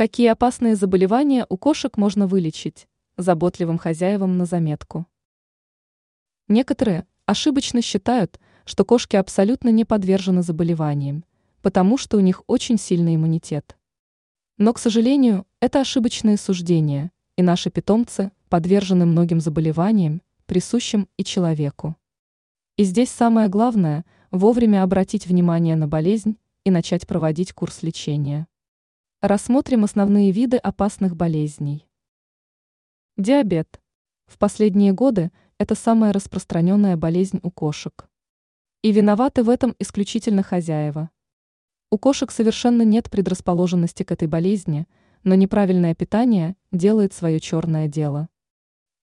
Какие опасные заболевания у кошек можно вылечить? Заботливым хозяевам на заметку. Некоторые ошибочно считают, что кошки абсолютно не подвержены заболеваниям, потому что у них очень сильный иммунитет. Но, к сожалению, это ошибочные суждения, и наши питомцы подвержены многим заболеваниям, присущим и человеку. И здесь самое главное – вовремя обратить внимание на болезнь и начать проводить курс лечения. Рассмотрим основные виды опасных болезней. Диабет. В последние годы это самая распространенная болезнь у кошек. И виноваты в этом исключительно хозяева. У кошек совершенно нет предрасположенности к этой болезни, но неправильное питание делает свое черное дело.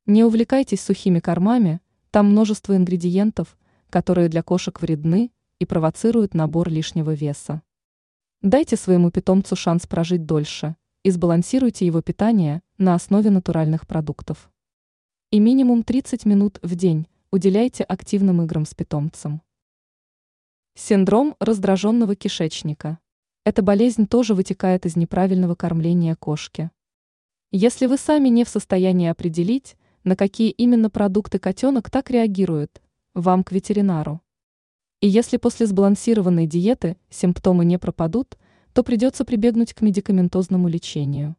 Не увлекайтесь сухими кормами, там множество ингредиентов, которые для кошек вредны и провоцируют набор лишнего веса. Дайте своему питомцу шанс прожить дольше и сбалансируйте его питание на основе натуральных продуктов. И минимум 30 минут в день уделяйте активным играм с питомцем. Синдром раздраженного кишечника. Эта болезнь тоже вытекает из неправильного кормления кошки. Если вы сами не в состоянии определить, на какие именно продукты котенок так реагирует, вам к ветеринару. И если после сбалансированной диеты симптомы не пропадут, то придется прибегнуть к медикаментозному лечению.